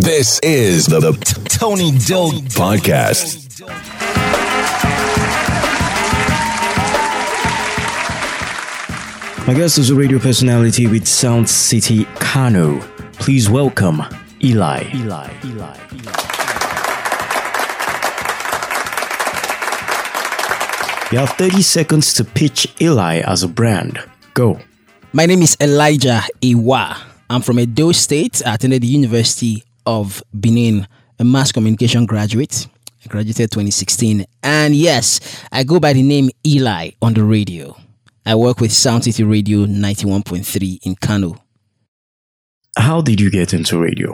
This is the, the Tony Doe Podcast. My guest is a radio personality with Sound City Kano. Please welcome Eli. Eli. Eli. You have 30 seconds to pitch Eli as a brand. Go. My name is Elijah Ewah. I'm from Edo State. I attended the University of Benin, a mass communication graduate. I graduated 2016. And yes, I go by the name Eli on the radio. I work with Sound City Radio 91.3 in Kano. How did you get into radio?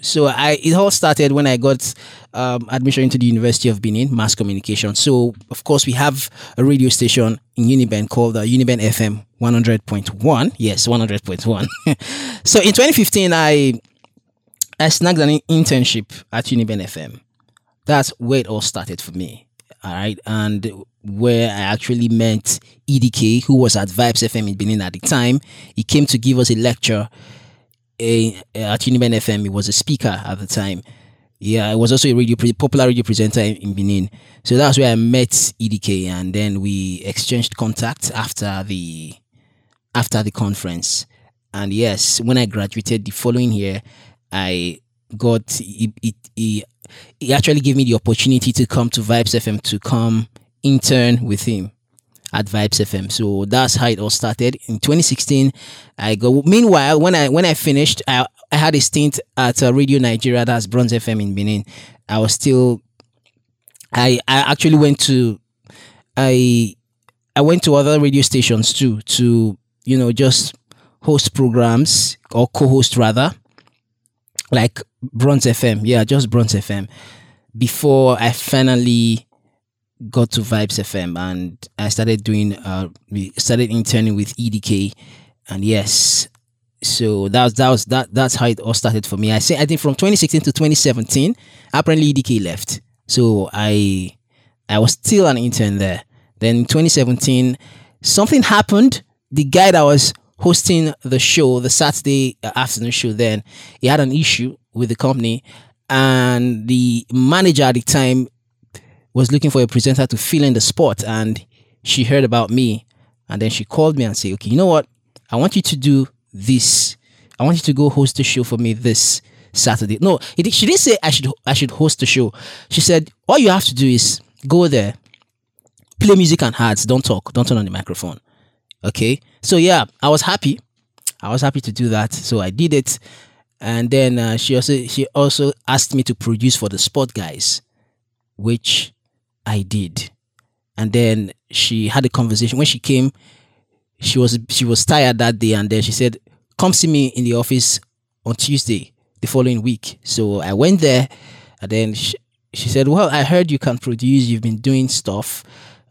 So I it all started when I got um, admission into the University of Benin, mass communication. So of course we have a radio station in Uniben called uh, Uniben FM 100.1. Yes, 100.1. so in 2015 I I snagged an internship at Uniben FM. That's where it all started for me. All right, and where I actually met EDK, who was at Vibes FM in Benin at the time. He came to give us a lecture at Uniben FM. He was a speaker at the time. Yeah, I was also a radio popular radio presenter in Benin. So that's where I met EDK, and then we exchanged contact after the after the conference. And yes, when I graduated the following year, I got he, he actually gave me the opportunity to come to Vibes FM to come intern with him at Vibes FM. So that's how it all started. In 2016, I go. Meanwhile, when I when I finished, I, I had a stint at uh, Radio Nigeria, that's Bronze FM in Benin. I was still. I I actually went to, I I went to other radio stations too to you know just host programs or co-host rather, like Bronze FM. Yeah, just Bronze FM. Before I finally got to Vibes FM and I started doing uh we started interning with EDK and yes so that was that was that that's how it all started for me. I say I think from 2016 to 2017 apparently EDK left. So I I was still an intern there. Then in 2017 something happened. The guy that was hosting the show, the Saturday uh, afternoon show then, he had an issue with the company and the manager at the time was looking for a presenter to fill in the spot and she heard about me and then she called me and said, okay, you know what? I want you to do this. I want you to go host the show for me this Saturday. No, it, she didn't say I should I should host the show. She said all you have to do is go there, play music and hearts. Don't talk. Don't turn on the microphone. Okay. So yeah, I was happy. I was happy to do that. So I did it, and then uh, she also she also asked me to produce for the sport guys, which I did. And then she had a conversation. When she came, she was she was tired that day, and then she said, "Come see me in the office on Tuesday the following week." So I went there, and then she, she said, "Well, I heard you can produce. You've been doing stuff."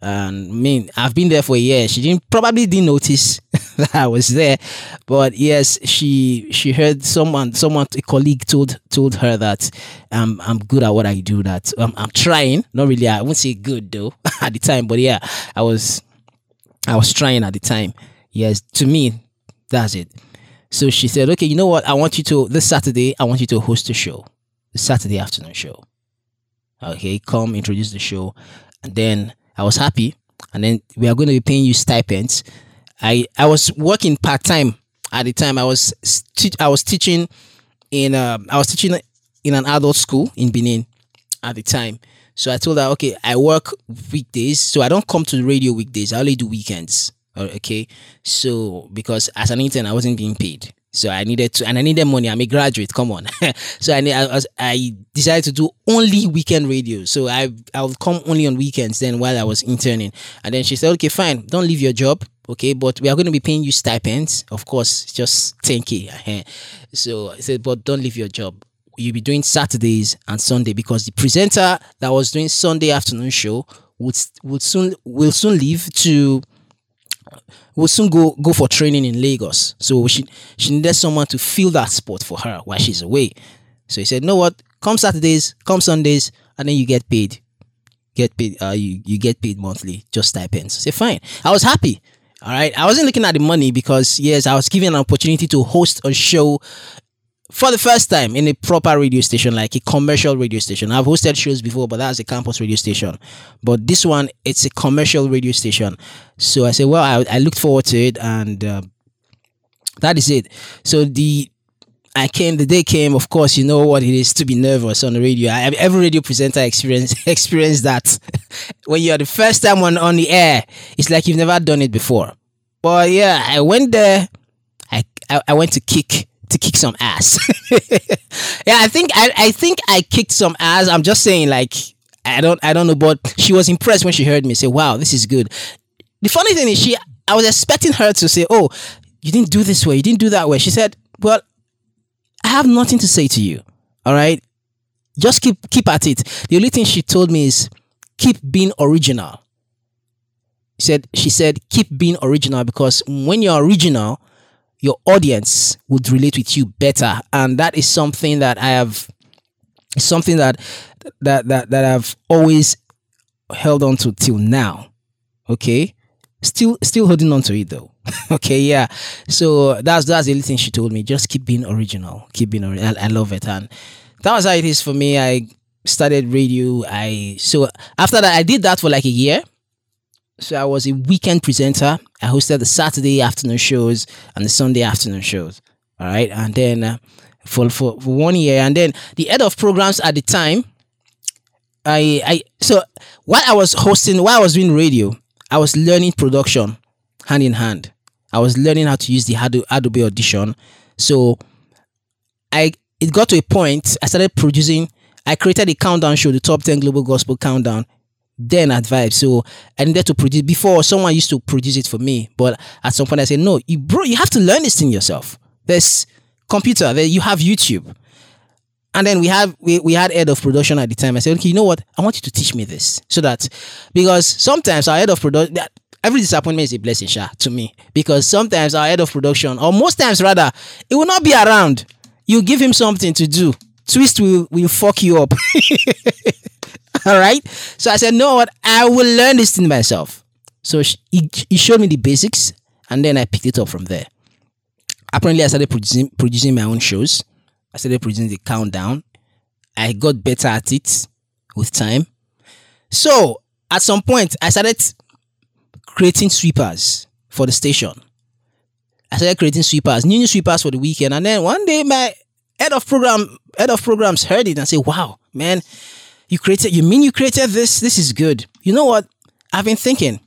And I mean, I've been there for a year. She didn't probably didn't notice that I was there, but yes, she she heard someone someone a colleague told told her that um, I'm good at what I do. That um, I'm trying. Not really. I won't say good though at the time, but yeah, I was I was trying at the time. Yes, to me, that's it. So she said, "Okay, you know what? I want you to this Saturday. I want you to host a show, the Saturday afternoon show. Okay, come introduce the show, and then." I was happy, and then we are going to be paying you stipends. I I was working part time at the time. I was I was teaching in uh, I was teaching in an adult school in Benin at the time. So I told her, okay, I work weekdays, so I don't come to the radio weekdays. I only do weekends. Okay, so because as an intern, I wasn't being paid. So I needed to, and I needed money. I'm a graduate. Come on. so I, I, I decided to do only weekend radio. So I, I would come only on weekends then while I was interning. And then she said, okay, fine. Don't leave your job. Okay. But we are going to be paying you stipends. Of course, just 10K. Eh? so I said, but don't leave your job. You'll be doing Saturdays and Sunday because the presenter that was doing Sunday afternoon show would, would soon, will soon leave to, will soon go go for training in Lagos. So she she needed someone to fill that spot for her while she's away. So he said, "Know what? Come Saturdays, come Sundays, and then you get paid. Get paid. Uh, you you get paid monthly, just stipends." Said, "Fine." I was happy. All right. I wasn't looking at the money because yes, I was given an opportunity to host a show for the first time in a proper radio station, like a commercial radio station. I've hosted shows before, but that's a campus radio station. But this one, it's a commercial radio station. So I said, well, I, I looked forward to it, and uh, that is it. So the I came, the day came. Of course, you know what it is to be nervous on the radio. I, every radio presenter experience experience that when you are the first time on on the air. It's like you've never done it before. But yeah, I went there. I I, I went to kick to kick some ass. yeah, I think I I think I kicked some ass. I'm just saying, like I don't I don't know, but she was impressed when she heard me say, "Wow, this is good." The funny thing is, she I was expecting her to say, "Oh, you didn't do this way, you didn't do that way." She said, "Well." I have nothing to say to you. All right. Just keep keep at it. The only thing she told me is keep being original. She said she said keep being original because when you're original, your audience would relate with you better. And that is something that I have something that that that that I've always held on to till now. Okay? Still still holding on to it though. okay, yeah. So that's that's the only thing she told me. Just keep being original. Keep being original. I, I love it, and that was how it is for me. I started radio. I so after that I did that for like a year. So I was a weekend presenter. I hosted the Saturday afternoon shows and the Sunday afternoon shows. All right, and then uh, for, for for one year, and then the head of programs at the time. I I so while I was hosting, while I was doing radio, I was learning production hand in hand. I was learning how to use the Adobe Audition. So I it got to a point I started producing. I created a countdown show, the top 10 global gospel countdown. Then at Vibe. So I needed to produce before someone used to produce it for me. But at some point I said, no, you bro, you have to learn this thing yourself. There's computer, there you have YouTube. And then we have we, we had head of production at the time. I said, okay, you know what? I want you to teach me this. So that because sometimes our head of production every disappointment is a blessing, Sha, to me. Because sometimes our head of production, or most times rather, it will not be around. You give him something to do. Twist will, will fuck you up. All right. So I said, no, what? I will learn this thing myself. So he, he showed me the basics and then I picked it up from there. Apparently, I started producing, producing my own shows. I started producing the countdown. I got better at it with time. So at some point, I started creating sweepers for the station. I started creating sweepers, new, new sweepers for the weekend. And then one day my head of program, head of programs heard it and said, wow, man, you created, you mean you created this? This is good. You know what? I've been thinking.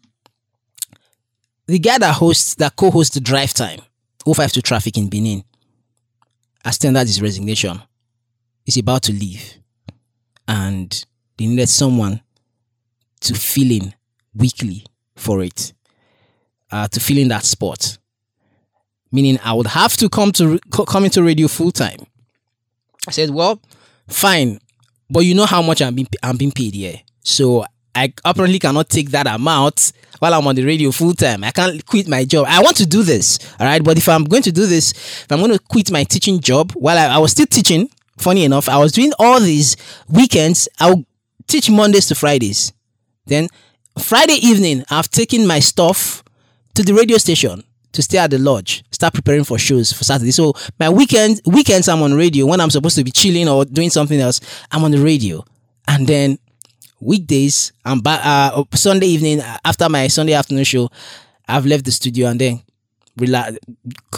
The guy that hosts, that co-hosts the drive time, 052 traffic in Benin, has tendered his resignation. He's about to leave. And they needed someone to fill in weekly for it uh, to fill in that spot. Meaning, I would have to come to come into radio full time. I said, "Well, fine, but you know how much I'm being I'm being paid here, so I apparently cannot take that amount while I'm on the radio full time. I can't quit my job. I want to do this, all right. But if I'm going to do this, if I'm going to quit my teaching job while I, I was still teaching, funny enough, I was doing all these weekends. I'll teach Mondays to Fridays. Then Friday evening, I've taken my stuff to the radio station to stay at the lodge, start preparing for shows for Saturday. So my weekend weekends I'm on radio. When I'm supposed to be chilling or doing something else, I'm on the radio. And then weekdays, I'm back uh, Sunday evening after my Sunday afternoon show, I've left the studio and then relax.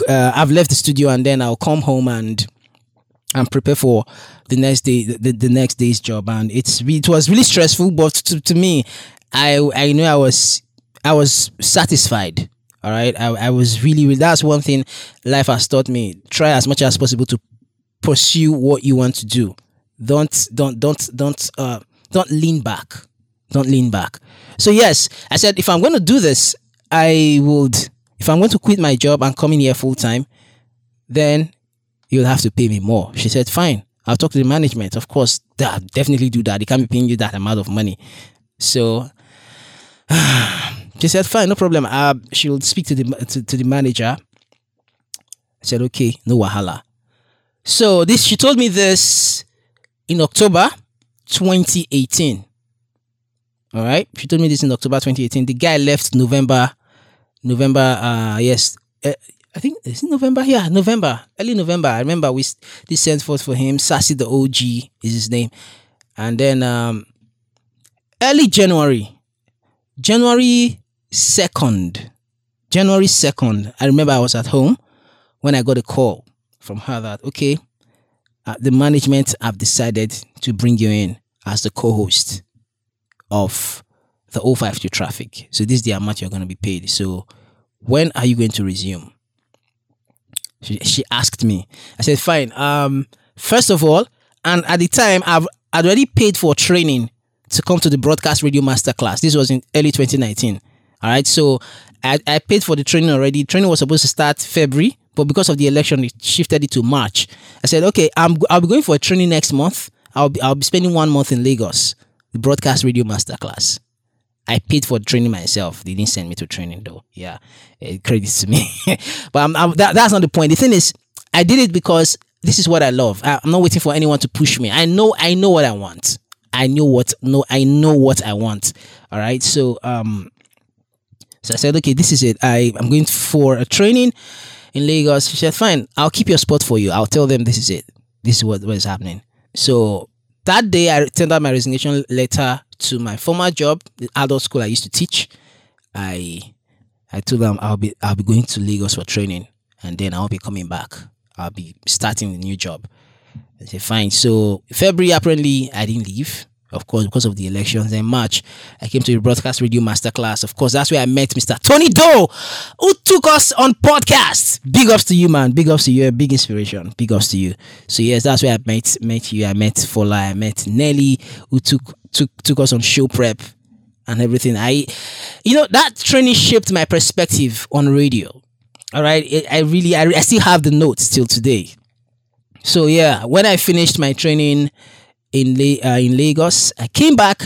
Uh, I've left the studio and then I'll come home and and prepare for the next day the, the next day's job and it's it was really stressful but to, to me I I know I was I was satisfied. All right, I, I was really, really that's one thing life has taught me. Try as much as possible to pursue what you want to do. Don't don't don't don't uh don't lean back. Don't lean back. So yes, I said if I'm going to do this, I would. If I'm going to quit my job and come in here full time, then you'll have to pay me more. She said, fine. I'll talk to the management. Of course, they'll definitely do that. They can't be paying you that amount of money. So she said, fine, no problem. Uh, she'll speak to the, to, to the manager. I said, okay, no wahala. So this, she told me this in October 2018. All right. She told me this in October 2018. The guy left November, November, uh, yes, uh, I think it's November. Yeah, November, early November. I remember we this sent forth for him. Sassy the OG is his name, and then um, early January, January second, January second. I remember I was at home when I got a call from her that okay, uh, the management have decided to bring you in as the co-host of the 052 traffic. So this is the amount you're going to be paid. So when are you going to resume? She, she asked me. I said, fine. Um, first of all, and at the time, I've already paid for training to come to the broadcast radio masterclass. This was in early 2019. All right. So I, I paid for the training already. Training was supposed to start February, but because of the election, it shifted it to March. I said, okay, I'm, I'll be going for a training next month. I'll be, I'll be spending one month in Lagos, the broadcast radio masterclass. I paid for training myself. They didn't send me to training though. Yeah, uh, credits to me. but I'm, I'm, that, that's not the point. The thing is, I did it because this is what I love. I, I'm not waiting for anyone to push me. I know, I know what I want. I know what no, I know what I want. All right. So um, so I said, okay, this is it. I I'm going for a training in Lagos. She said, fine, I'll keep your spot for you. I'll tell them this is it. This is what, what is happening. So that day, I tendered my resignation letter to my former job, the adult school I used to teach. I I told them I'll be I'll be going to Lagos for training, and then I'll be coming back. I'll be starting the new job. I said, fine. So February apparently I didn't leave of course, because of the elections. In March, I came to the broadcast radio masterclass. Of course, that's where I met Mr. Tony Doe, who took us on podcast. Big ups to you, man. Big ups to you. Big inspiration. Big ups to you. So yes, that's where I met met you. I met Fola. I met Nelly, who took took took us on show prep and everything. I, you know, that training shaped my perspective on radio. All right, I really, I, I still have the notes till today. So yeah, when I finished my training in La- uh, in Lagos. I came back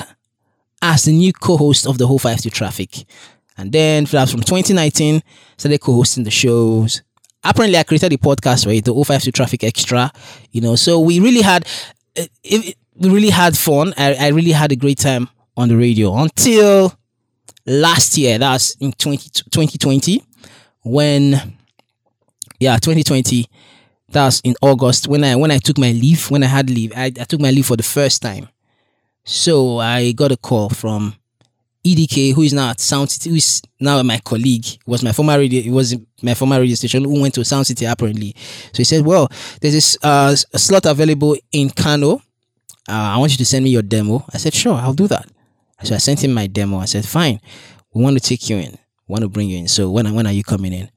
as the new co-host of the whole 52 Traffic, and then from 2019 started co-hosting the shows. Apparently, I created the podcast right, the 052 Traffic Extra. You know, so we really had it, it, we really had fun. I, I really had a great time on the radio until last year. That's in 20, 2020 when yeah 2020 that's in August when I when I took my leave. When I had leave, I, I took my leave for the first time. So I got a call from EDK, who is now at Sound City, who is now my colleague. Was my former radio. It was my former radio station who went to Sound City apparently. So he said, "Well, there's this uh, a slot available in Kano. Uh, I want you to send me your demo." I said, "Sure, I'll do that." So I sent him my demo. I said, "Fine, we want to take you in. We want to bring you in. So when when are you coming in?"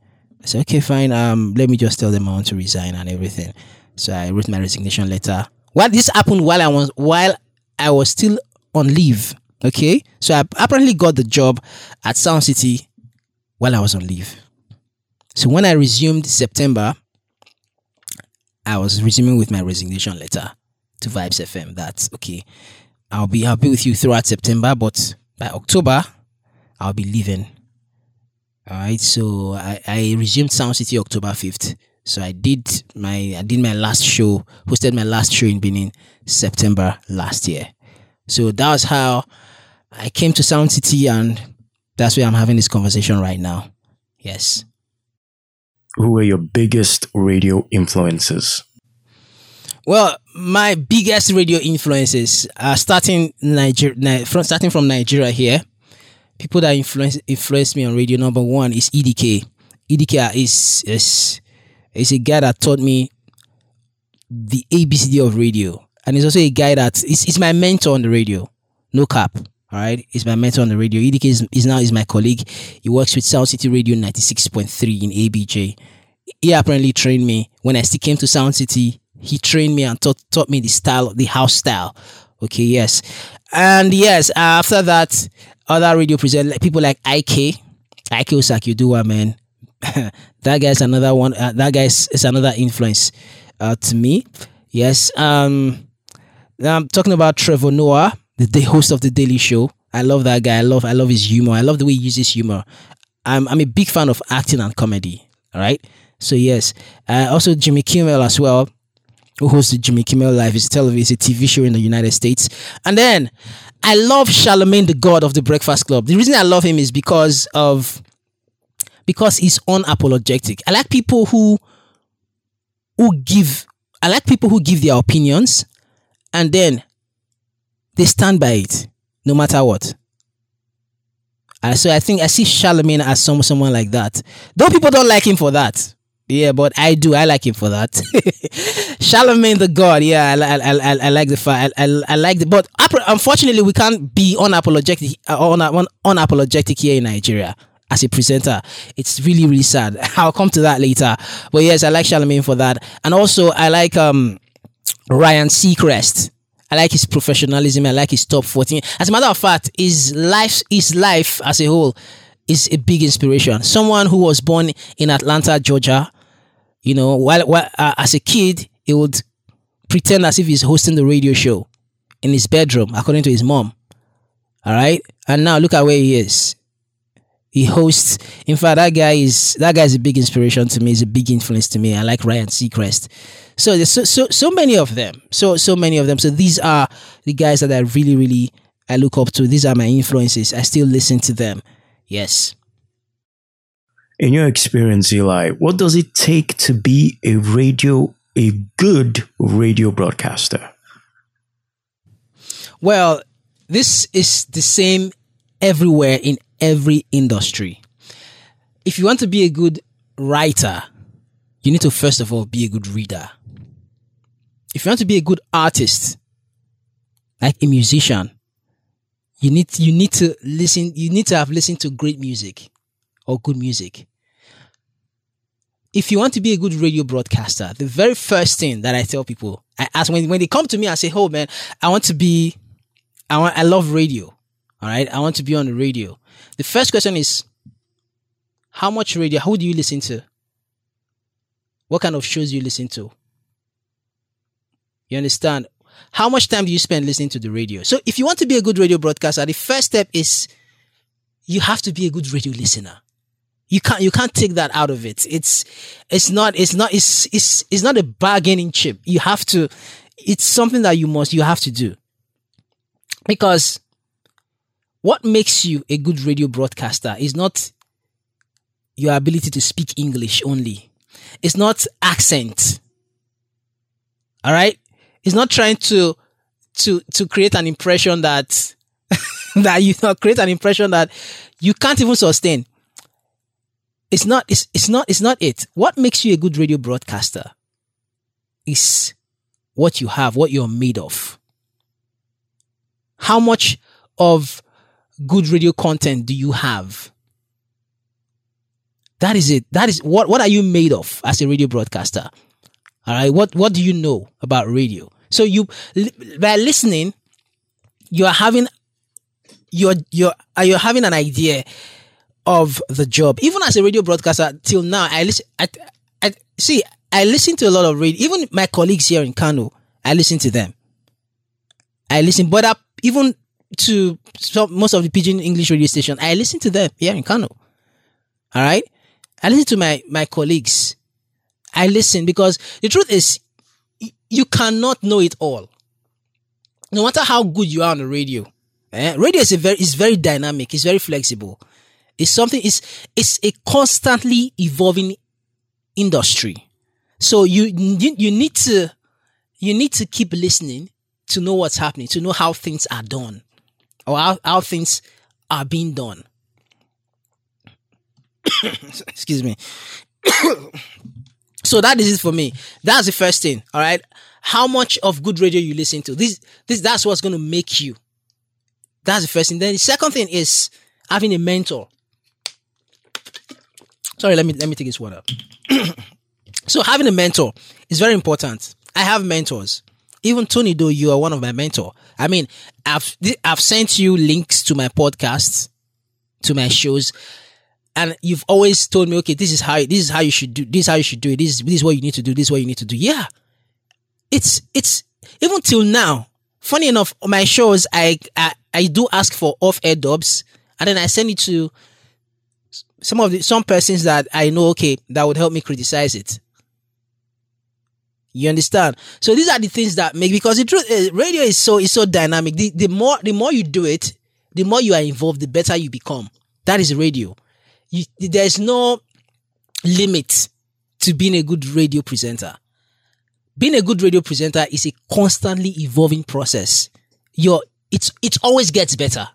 I said, okay, fine. Um, let me just tell them I want to resign and everything. So I wrote my resignation letter. Well, this happened while I was while I was still on leave. Okay, so I apparently got the job at Sound City while I was on leave. So when I resumed September, I was resuming with my resignation letter to Vibes FM. That's okay. I'll be I'll be with you throughout September, but by October, I'll be leaving all right, so I, I resumed Sound City October 5th. So I did my I did my last show, hosted my last show in Benin September last year. So that was how I came to Sound City and that's where I'm having this conversation right now. Yes. Who were your biggest radio influences? Well, my biggest radio influences are starting Niger- from starting from Nigeria here people that influence influenced me on radio number one is EDK. EDK is is is a guy that taught me the ABCD of radio, and he's also a guy that is, is my mentor on the radio. No cap. All right, he's my mentor on the radio. EDK is, is now is my colleague. He works with Sound City Radio ninety six point three in ABJ. He apparently trained me when I still came to Sound City. He trained me and taught taught me the style, the house style. Okay, yes, and yes. After that, other radio presenters, people like IK, IK Osakioduwa, man. that guy's another one. Uh, that guy is, is another influence uh, to me. Yes. Um, I'm talking about Trevor Noah, the, the host of the Daily Show. I love that guy. I love I love his humor. I love the way he uses humor. I'm I'm a big fan of acting and comedy. All right. So yes, uh, also Jimmy Kimmel as well, who hosts the Jimmy Kimmel Live. It's a television, TV show in the United States. And then I love Charlemagne the God of the Breakfast Club. The reason I love him is because of because he's unapologetic. I like people who who give I like people who give their opinions and then they stand by it no matter what. Uh, so I think I see Charlemagne as some someone like that. Though people don't like him for that. Yeah, but I do. I like him for that. Charlemagne the God. Yeah, I, I, I, I like the fact. I, I, I like the. But unfortunately, we can't be unapologetic, uh, un, un, unapologetic here in Nigeria as a presenter. It's really, really sad. I'll come to that later. But yes, I like Charlemagne for that. And also, I like um Ryan Seacrest. I like his professionalism. I like his top 14. As a matter of fact, his life, his life as a whole is a big inspiration. Someone who was born in Atlanta, Georgia, you know, while, while uh, as a kid, he would pretend as if he's hosting the radio show in his bedroom, according to his mom. All right, and now look at where he is. He hosts. In fact, that guy is that guy is a big inspiration to me. He's a big influence to me. I like Ryan Seacrest. So there's so so so many of them. So so many of them. So these are the guys that I really really I look up to. These are my influences. I still listen to them. Yes. In your experience, Eli, what does it take to be a radio, a good radio broadcaster? Well, this is the same everywhere in every industry. If you want to be a good writer, you need to first of all be a good reader. If you want to be a good artist, like a musician, you need you need to listen you need to have listened to great music or good music. If you want to be a good radio broadcaster, the very first thing that I tell people, I ask when, when they come to me, I say, Oh man, I want to be, I want, I love radio. All right. I want to be on the radio. The first question is, how much radio, who do you listen to? What kind of shows do you listen to? You understand? How much time do you spend listening to the radio? So if you want to be a good radio broadcaster, the first step is you have to be a good radio listener. You can't you can't take that out of it. It's it's not it's not it's it's it's not a bargaining chip. You have to it's something that you must you have to do. Because what makes you a good radio broadcaster is not your ability to speak English only. It's not accent. All right? It's not trying to to to create an impression that that you know, create an impression that you can't even sustain it's not it's, it's not it's not it. What makes you a good radio broadcaster is what you have what you're made of. How much of good radio content do you have? That is it. That is what what are you made of as a radio broadcaster? All right what what do you know about radio? So you by listening you are having you're you're you're having an idea of the job. Even as a radio broadcaster, till now, I listen. I, I see. I listen to a lot of radio. Even my colleagues here in Kano, I listen to them. I listen, but even to some, most of the pidgin English radio station, I listen to them here in Kano. All right, I listen to my my colleagues. I listen because the truth is, you cannot know it all. No matter how good you are on the radio, eh? radio is very is very dynamic. It's very flexible. It's something, it's, it's a constantly evolving industry. So you, you, need to, you need to keep listening to know what's happening, to know how things are done or how, how things are being done. Excuse me. so that is it for me. That's the first thing. All right. How much of good radio you listen to? This, this, that's what's going to make you. That's the first thing. Then the second thing is having a mentor. Sorry, let me let me take this up. so having a mentor is very important. I have mentors. Even Tony, though you are one of my mentor. I mean, I've I've sent you links to my podcasts, to my shows, and you've always told me, okay, this is how this is how you should do this is how you should do it. This is this is what you need to do. This is what you need to do. Yeah, it's it's even till now. Funny enough, my shows, I I, I do ask for off air dubs, and then I send it to some of the some persons that I know, okay, that would help me criticize it. You understand? So these are the things that make because the truth is radio is so is so dynamic. The the more the more you do it, the more you are involved, the better you become. That is radio. You, there's no limit to being a good radio presenter. Being a good radio presenter is a constantly evolving process. Your it's it always gets better.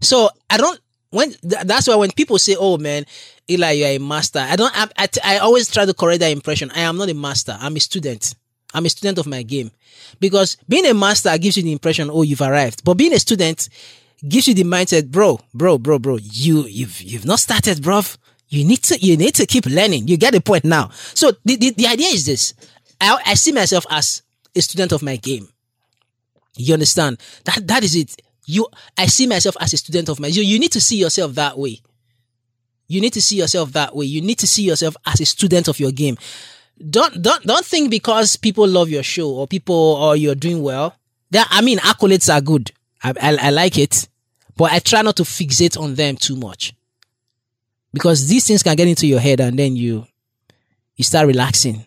So I don't when that's why when people say, "Oh man, Eli, you're a master," I don't. I, I, I always try to correct that impression. I am not a master. I'm a student. I'm a student of my game, because being a master gives you the impression, "Oh, you've arrived," but being a student gives you the mindset, bro, bro, bro, bro. You you've you've not started, bro. You need to you need to keep learning. You get the point now. So the the, the idea is this: I, I see myself as a student of my game. You understand? That that is it. You I see myself as a student of my you, you need to see yourself that way. You need to see yourself that way. You need to see yourself as a student of your game. Don't don't don't think because people love your show or people or you're doing well. That I mean accolades are good. I, I, I like it, but I try not to fixate on them too much because these things can get into your head and then you you start relaxing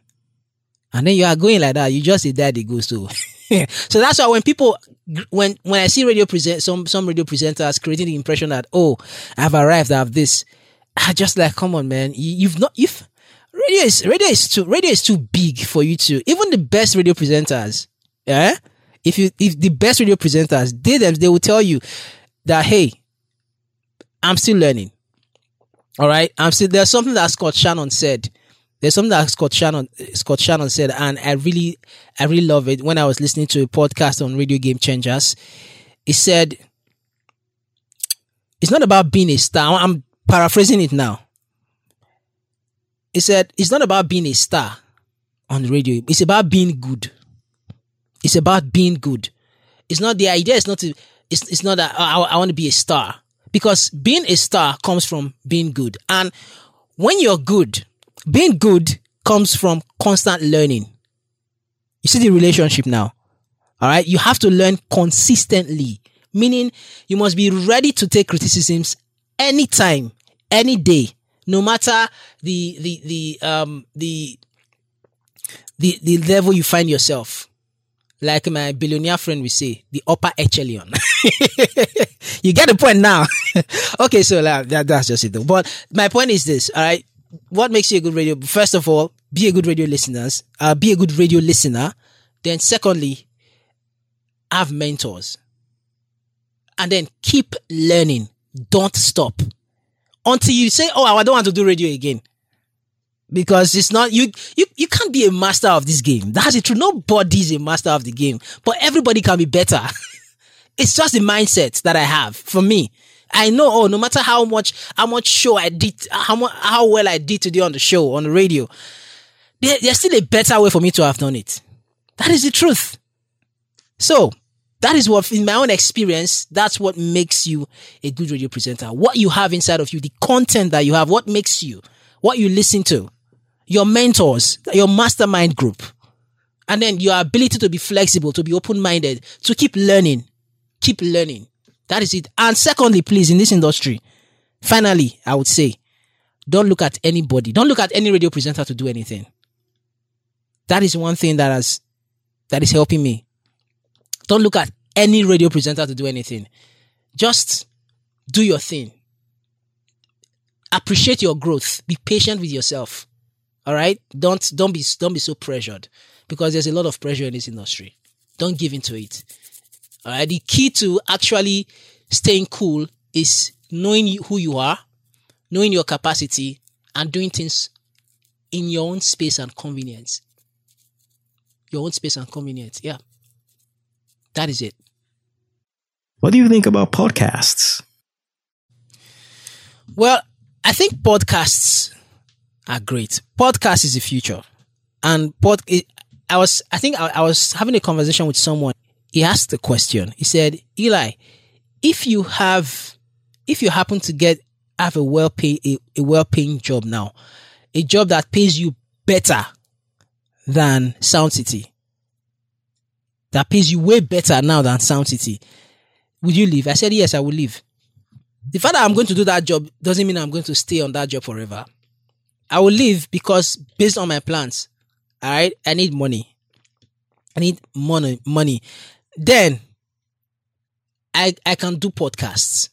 and then you are going like that. You just that it goes to. so that's why when people when when I see radio present some some radio presenters creating the impression that oh I've arrived I have this I just like come on man you, have not if radio is radio is too radio is too big for you to even the best radio presenters yeah if you if the best radio presenters they them they will tell you that hey I'm still learning. All right? I'm still there's something that Scott Shannon said there's something that Scott Shannon Scott Shannon said, and I really I really love it. When I was listening to a podcast on Radio Game Changers, he said, "It's not about being a star." I'm paraphrasing it now. He said, "It's not about being a star on the radio. It's about being good. It's about being good. It's not the idea. It's not to. It's it's not that oh, I, I want to be a star because being a star comes from being good, and when you're good." Being good comes from constant learning. You see the relationship now. All right. You have to learn consistently, meaning you must be ready to take criticisms anytime, any day, no matter the, the, the, um, the, the, the level you find yourself. Like my billionaire friend will say, the upper echelon. you get the point now. okay. So that, that's just it though. But my point is this. All right what makes you a good radio? First of all, be a good radio listeners. Uh, be a good radio listener. Then, secondly, have mentors, and then keep learning. Don't stop until you say, "Oh, I don't want to do radio again," because it's not you. You you can't be a master of this game. That's it. True. Nobody's a master of the game, but everybody can be better. it's just the mindset that I have for me. I know, oh, no matter how much, how much show I did, how much, how well I did today on the show, on the radio, there, there's still a better way for me to have done it. That is the truth. So, that is what, in my own experience, that's what makes you a good radio presenter. What you have inside of you, the content that you have, what makes you, what you listen to, your mentors, your mastermind group, and then your ability to be flexible, to be open minded, to keep learning, keep learning. That is it. And secondly, please, in this industry, finally, I would say, don't look at anybody. Don't look at any radio presenter to do anything. That is one thing that has, that is helping me. Don't look at any radio presenter to do anything. Just do your thing. Appreciate your growth. Be patient with yourself. All right. Don't, don't be, don't be so pressured because there's a lot of pressure in this industry. Don't give into it. All right. The key to actually staying cool is knowing who you are, knowing your capacity, and doing things in your own space and convenience. Your own space and convenience. Yeah. That is it. What do you think about podcasts? Well, I think podcasts are great. Podcast is the future. And pod, I was, I think I, I was having a conversation with someone he asked the question. He said, Eli, if you have, if you happen to get, have a well pay, a, a well paying job now, a job that pays you better than Sound City, that pays you way better now than Sound City, would you leave? I said, yes, I will leave. The fact that I'm going to do that job doesn't mean I'm going to stay on that job forever. I will leave because based on my plans, all right, I need money. I need money, money. Then I I can do podcasts.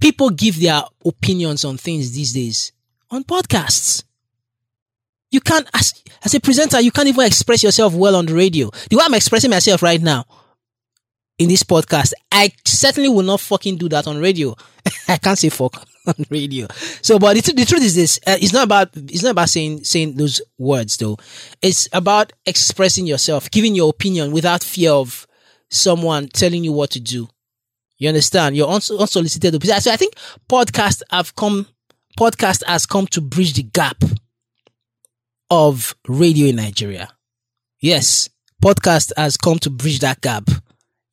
people give their opinions on things these days on podcasts. You can't, as, as a presenter, you can't even express yourself well on the radio. The way I'm expressing myself right now in this podcast, I certainly will not fucking do that on radio. I can't say fuck on radio. So, but the, the truth is this: uh, it's not about it's not about saying saying those words though. It's about expressing yourself, giving your opinion without fear of someone telling you what to do. You understand? You're uns- unsolicited. So I think podcast have come, podcast has come to bridge the gap of radio in Nigeria. Yes, podcast has come to bridge that gap.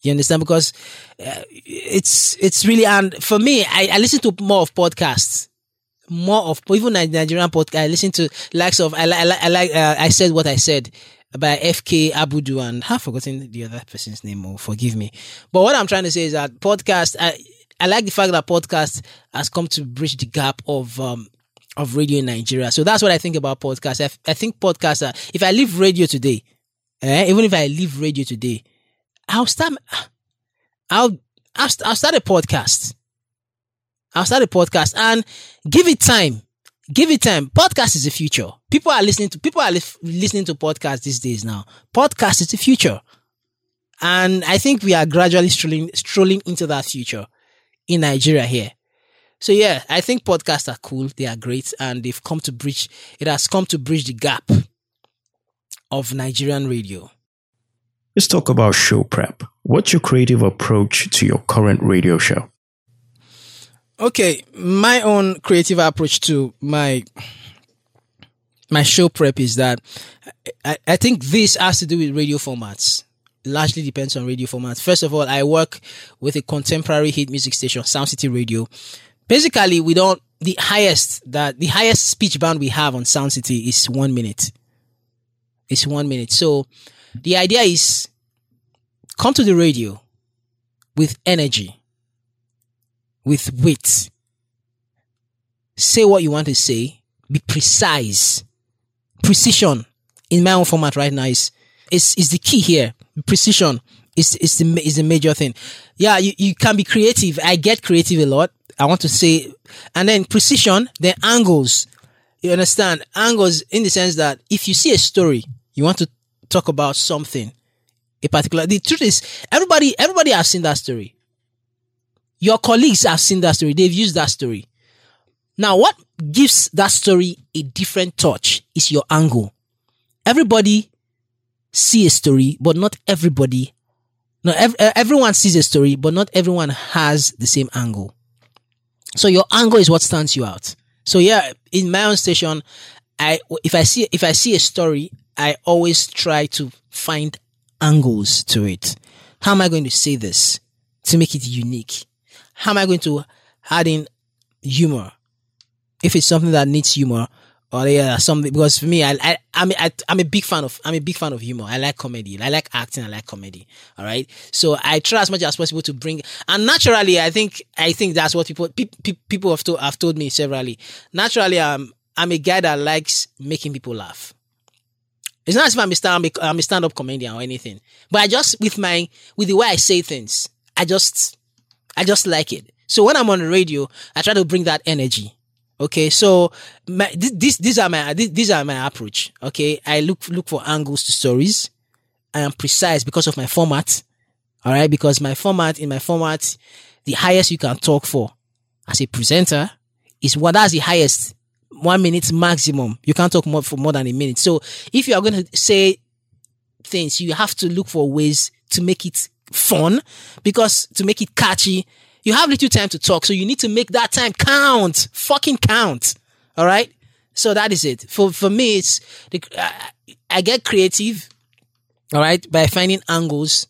You understand? Because uh, it's it's really and for me, I, I listen to more of podcasts, more of even Nigerian podcast. I listen to likes of I like I like I, like, uh, I said what I said by FK Abudu and I've forgotten the other person's name. Oh, forgive me. But what I'm trying to say is that podcast. I I like the fact that podcast has come to bridge the gap of um of radio in Nigeria. So that's what I think about podcasts. I, I think podcasts are, if I leave radio today, eh, even if I leave radio today, I'll start, I'll, I'll, I'll start a podcast. I'll start a podcast and give it time. Give it time. Podcast is the future. People are listening to, people are li- listening to podcasts these days now. Podcast is the future. And I think we are gradually strolling, strolling into that future in Nigeria here. So yeah, I think podcasts are cool. They are great and they've come to bridge, it has come to bridge the gap of Nigerian radio. Let's talk about show prep. What's your creative approach to your current radio show? Okay, my own creative approach to my my show prep is that I, I think this has to do with radio formats. Largely depends on radio formats. First of all, I work with a contemporary hit music station, Sound City Radio. Basically, we don't the highest that the highest speech band we have on Sound City is one minute. It's one minute. So the idea is come to the radio with energy, with wit. Say what you want to say. Be precise. Precision in my own format right now is is is the key here. Precision is is the is the major thing. Yeah, you, you can be creative. I get creative a lot. I want to say, and then precision, then angles. You understand angles in the sense that if you see a story, you want to talk about something, a particular. The truth is, everybody everybody has seen that story. Your colleagues have seen that story. They've used that story. Now, what gives that story a different touch is your angle. Everybody see a story, but not everybody. No, ev- uh, everyone sees a story, but not everyone has the same angle. So your angle is what stands you out. So yeah, in my own station, I if I see if I see a story, I always try to find angles to it. How am I going to say this to make it unique? How am I going to add in humor? If it's something that needs humor, or yeah, something because for me, I, I I'm a big fan of I'm a big fan of humor. I like comedy. I like acting. I like comedy. All right. So I try as much as possible to bring and naturally, I think I think that's what people pe- pe- people have told have told me severally. Naturally, I'm I'm a guy that likes making people laugh. It's not as if I'm a stand I'm a stand up comedian or anything, but I just with my with the way I say things, I just I just like it. So when I'm on the radio, I try to bring that energy. Okay, so my, this, these are my these are my approach. Okay, I look look for angles to stories. I am precise because of my format. All right, because my format in my format, the highest you can talk for as a presenter is what that's the highest one minute maximum. You can't talk more for more than a minute. So if you are going to say things, you have to look for ways to make it fun because to make it catchy you have little time to talk, so you need to make that time count. Fucking count. All right. So that is it. For for me, it's the, I, I get creative. All right, by finding angles.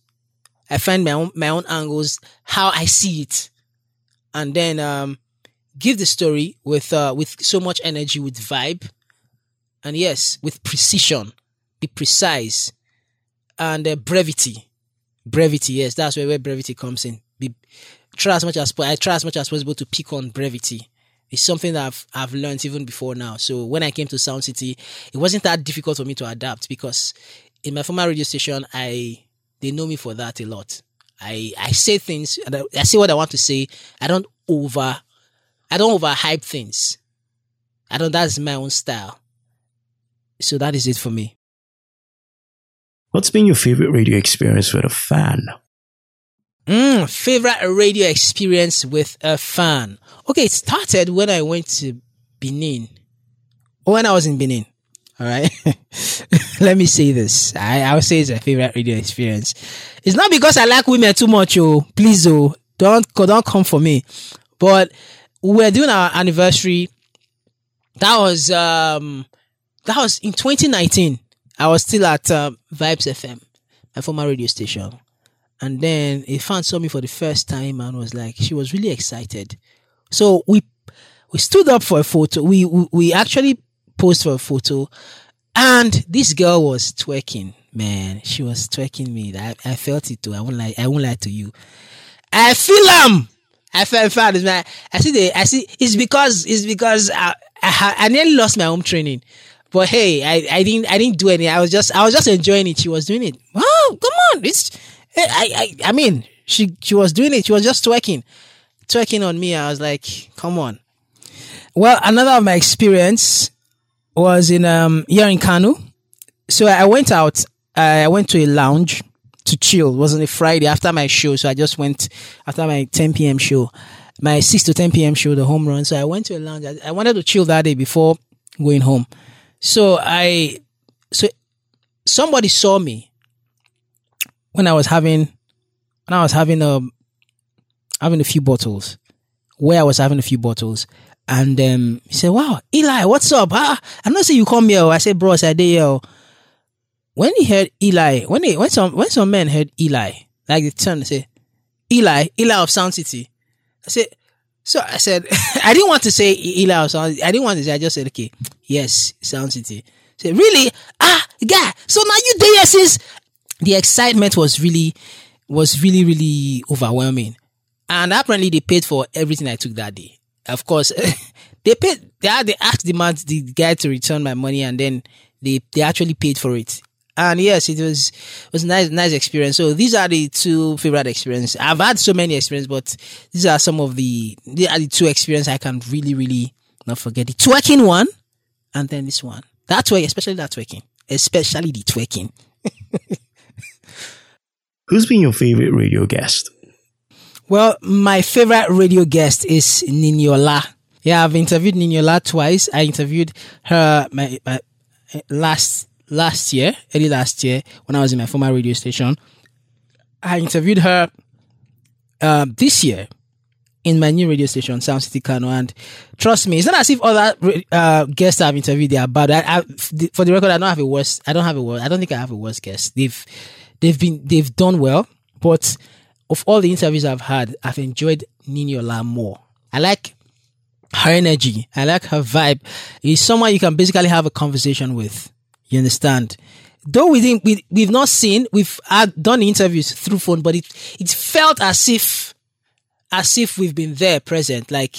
I find my own my own angles, how I see it, and then um, give the story with uh, with so much energy, with vibe, and yes, with precision. Be precise and uh, brevity. Brevity, yes, that's where, where brevity comes in. Be try as much as I try as much as possible to pick on brevity. It's something that I've I've learned even before now. So when I came to Sound City, it wasn't that difficult for me to adapt because in my former radio station, I they know me for that a lot. I I say things, I say what I want to say. I don't over, I don't overhype things. I don't, that's my own style. So that is it for me. What's been your favorite radio experience with a fan? Mm, favorite radio experience with a fan. Okay, it started when I went to Benin. When I was in Benin. All right. Let me say this. I, I would say it's a favorite radio experience. It's not because I like women too much, oh. Please, oh. Don't, don't come for me. But we're doing our anniversary. That was, um, that was in 2019. I was still at uh, Vibes FM, my former radio station. And then a fan saw me for the first time and was like, she was really excited. So we we stood up for a photo. We we, we actually posed for a photo, and this girl was twerking. Man, she was twerking me. I, I felt it too. I won't lie. I won't lie to you. I feel them. I felt fat. I see the. I see. It's because it's because I I, I nearly lost my home training. But hey, I, I didn't I didn't do any. I was just I was just enjoying it. She was doing it. Oh, come on! It's I I I mean she she was doing it. She was just twerking, twerking on me. I was like, come on. Well, another of my experience was in um here in Kano. So I went out. I went to a lounge to chill. It was on a Friday after my show, so I just went after my 10 p.m. show, my 6 to 10 p.m. show, the home run. So I went to a lounge. I, I wanted to chill that day before going home. So I, so somebody saw me when I was having, when I was having a, um, having a few bottles, where I was having a few bottles. And um, he said, "Wow, Eli, what's up? Ah, I'm not saying you come here." I said, "Bro, I said, here." When he heard Eli, when he, when some when some men heard Eli, like they turn, and say, "Eli, Eli of Sound City." I said, so I said, I didn't want to say Eli or something. I didn't want to say, I just said, okay, yes, Sound City. Say, really? Ah, guy. So now you there since the excitement was really, was really, really overwhelming. And apparently they paid for everything I took that day. Of course, they paid, they, they asked the man, the guy to return my money and then they, they actually paid for it and yes, it was it was nice nice experience. So these are the two favorite experiences. I've had so many experiences, but these are some of the these are the two experiences I can really really not forget. The twerking one, and then this one. That twerking, especially that twerking, especially the twerking. Who's been your favorite radio guest? Well, my favorite radio guest is Niniola. Yeah, I've interviewed Niniola twice. I interviewed her my, my eh, last last year, early last year, when I was in my former radio station. I interviewed her uh, this year in my new radio station, Sound City Kano. And trust me, it's not as if other uh, guests I've interviewed they are bad. I, I, for the record, I don't have a worst. I don't have a worst. I don't think I have a worst guest. They've they've been they've done well, but of all the interviews I've had, I've enjoyed Niniola more. I like her energy. I like her vibe. He's someone you can basically have a conversation with. You understand? Though we didn't, we, we've not seen, we've had done interviews through phone, but it, it felt as if, as if we've been there present. Like,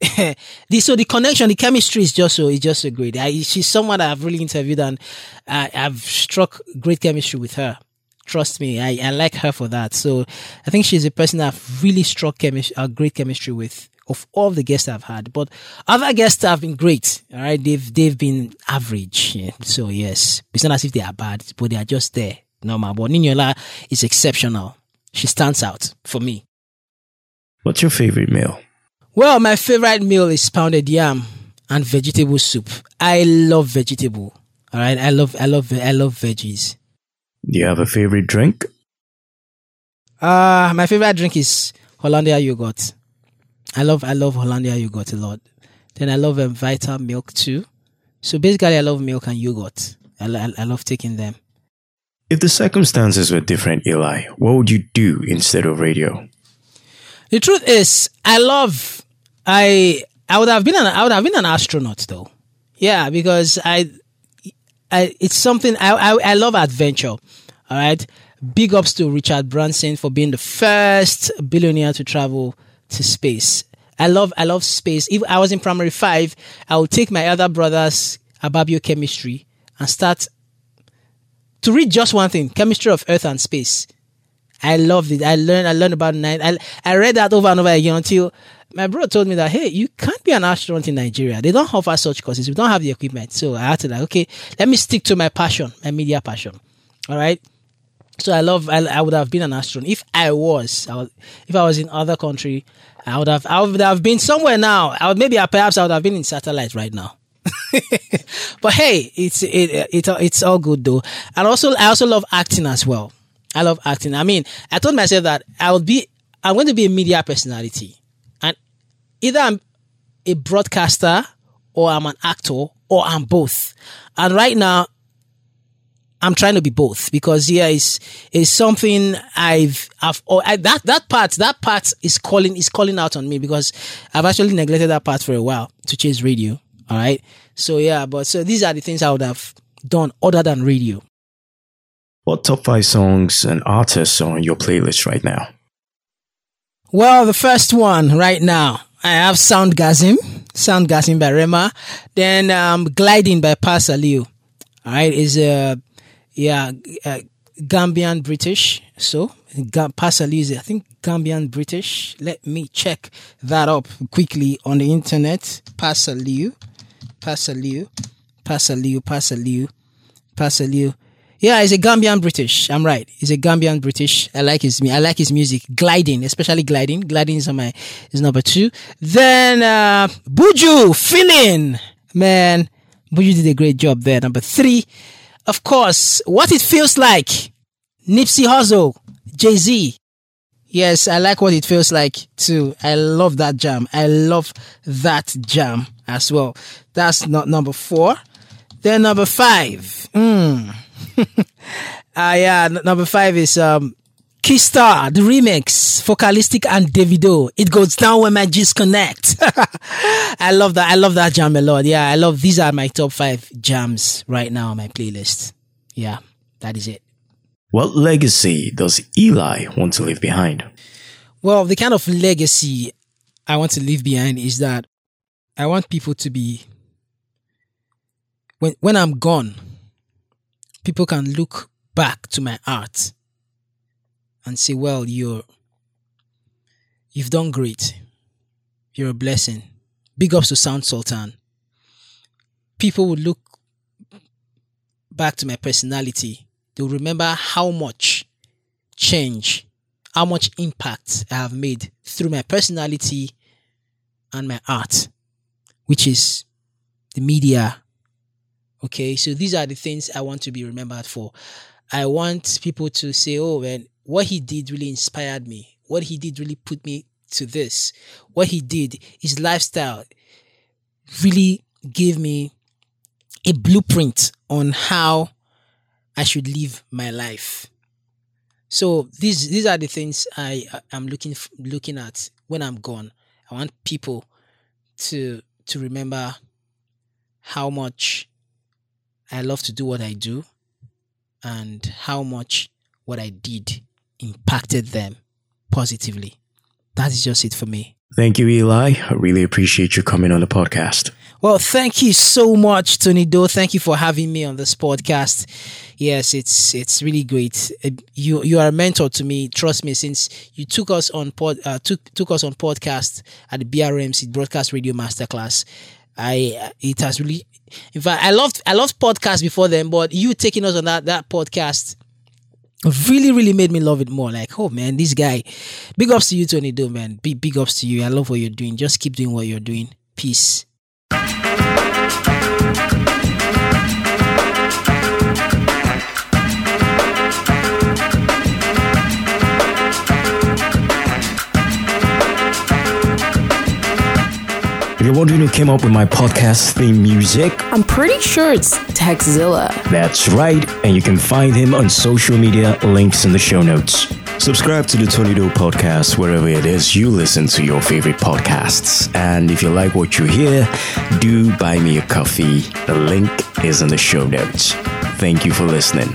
the, so the connection, the chemistry is just so, is just so great. I, she's someone I've really interviewed and I, I've struck great chemistry with her. Trust me, I, I like her for that. So I think she's a person I've really struck chemistry, a uh, great chemistry with of all the guests I've had. But other guests have been great. All right. They've, they've been average. Yeah. So yes, it's not as if they are bad, but they are just there. Normal. But Niniola is exceptional. She stands out for me. What's your favorite meal? Well, my favorite meal is pounded yam and vegetable soup. I love vegetable. All right. I love, I love, I love veggies. Do you have a favorite drink? Uh, my favorite drink is Hollandia yogurt. I love I love Hollandia yogurt a lot. Then I love um, Vita milk too. So basically, I love milk and yogurt. I, I, I love taking them. If the circumstances were different, Eli, what would you do instead of radio? The truth is, I love I I would have been an I would have been an astronaut though. Yeah, because I I it's something I I, I love adventure. All right. Big ups to Richard Branson for being the first billionaire to travel to space. I love I love space. If I was in primary five, I would take my other brothers about biochemistry and start to read just one thing: chemistry of Earth and space. I loved it. I learned. I learned about nine. I I read that over and over again until my bro told me that hey, you can't be an astronaut in Nigeria. They don't offer such courses. We don't have the equipment. So I had to like, okay, let me stick to my passion, my media passion. All right. So I love. I, I would have been an astronaut if I was. I was if I was in other country, I would have. I would have been somewhere now. I would maybe perhaps I would have been in satellite right now. but hey, it's it, it it's all good though. And also, I also love acting as well. I love acting. I mean, I told myself that I would be. I'm going to be a media personality, and either I'm a broadcaster or I'm an actor or I'm both. And right now, I'm trying to be both because yeah, it's is something I've I've oh, I, that that part that part is calling is calling out on me because I've actually neglected that part for a while to chase radio. All right, so yeah, but so these are the things I would have done other than radio. What top five songs and artists are on your playlist right now? Well, the first one right now I have Soundgasm, Soundgasm by Rema, then um, Gliding by Pa Salieu. All right, is a uh, yeah, uh, Gambian British. So, Pa Salieu is, I think, Gambian British. Let me check that up quickly on the internet. Pa Salieu, Pasaliu, Pa Salieu, Pasaliu, Pa Salieu. Yeah, he's a Gambian British. I'm right. He's a Gambian British. I like his I like his music. Gliding, especially gliding. Gliding is on my is number two. Then uh Buju, feeling. Man, Buju did a great job there. Number three. Of course, what it feels like. Nipsey Hussle, Jay Z. Yes, I like what it feels like too. I love that jam. I love that jam as well. That's not number four. Then number five. Mm. uh, yeah, number five is um, Ke Star, the remix, Focalistic and Davido. It goes down when my G's connect. I love that. I love that jam a lot. Yeah, I love these are my top five jams right now on my playlist. Yeah, that is it. What legacy does Eli want to leave behind? Well, the kind of legacy I want to leave behind is that I want people to be when when I'm gone, people can look back to my art and say, well, you're you've done great. You're a blessing. Big ups to Sound Sultan. People would look back to my personality. They'll remember how much change, how much impact I have made through my personality and my art, which is the media. Okay, so these are the things I want to be remembered for. I want people to say, oh, man, what he did really inspired me. What he did really put me to this. What he did, his lifestyle really gave me a blueprint on how I should live my life. So these these are the things I am looking looking at when I'm gone. I want people to to remember how much I love to do what I do and how much what I did impacted them positively. That is just it for me. Thank you, Eli. I really appreciate you coming on the podcast. Well, thank you so much, Tony Doe. Thank you for having me on this podcast. Yes, it's it's really great. Uh, you you are a mentor to me. Trust me, since you took us on pod uh, took took us on podcast at the BRMC Broadcast Radio Masterclass. I it has really, in fact, I loved I loved podcasts before then, but you taking us on that that podcast really really made me love it more. Like oh man this guy big ups to you Tony Doe man. Big big ups to you. I love what you're doing. Just keep doing what you're doing. Peace If you're wondering who came up with my podcast theme music, I'm pretty sure it's Teckzilla. That's right, and you can find him on social media, links in the show notes. Subscribe to the Tony Doe podcast wherever it is you listen to your favorite podcasts. And if you like what you hear, do buy me a coffee. The link is in the show notes. Thank you for listening.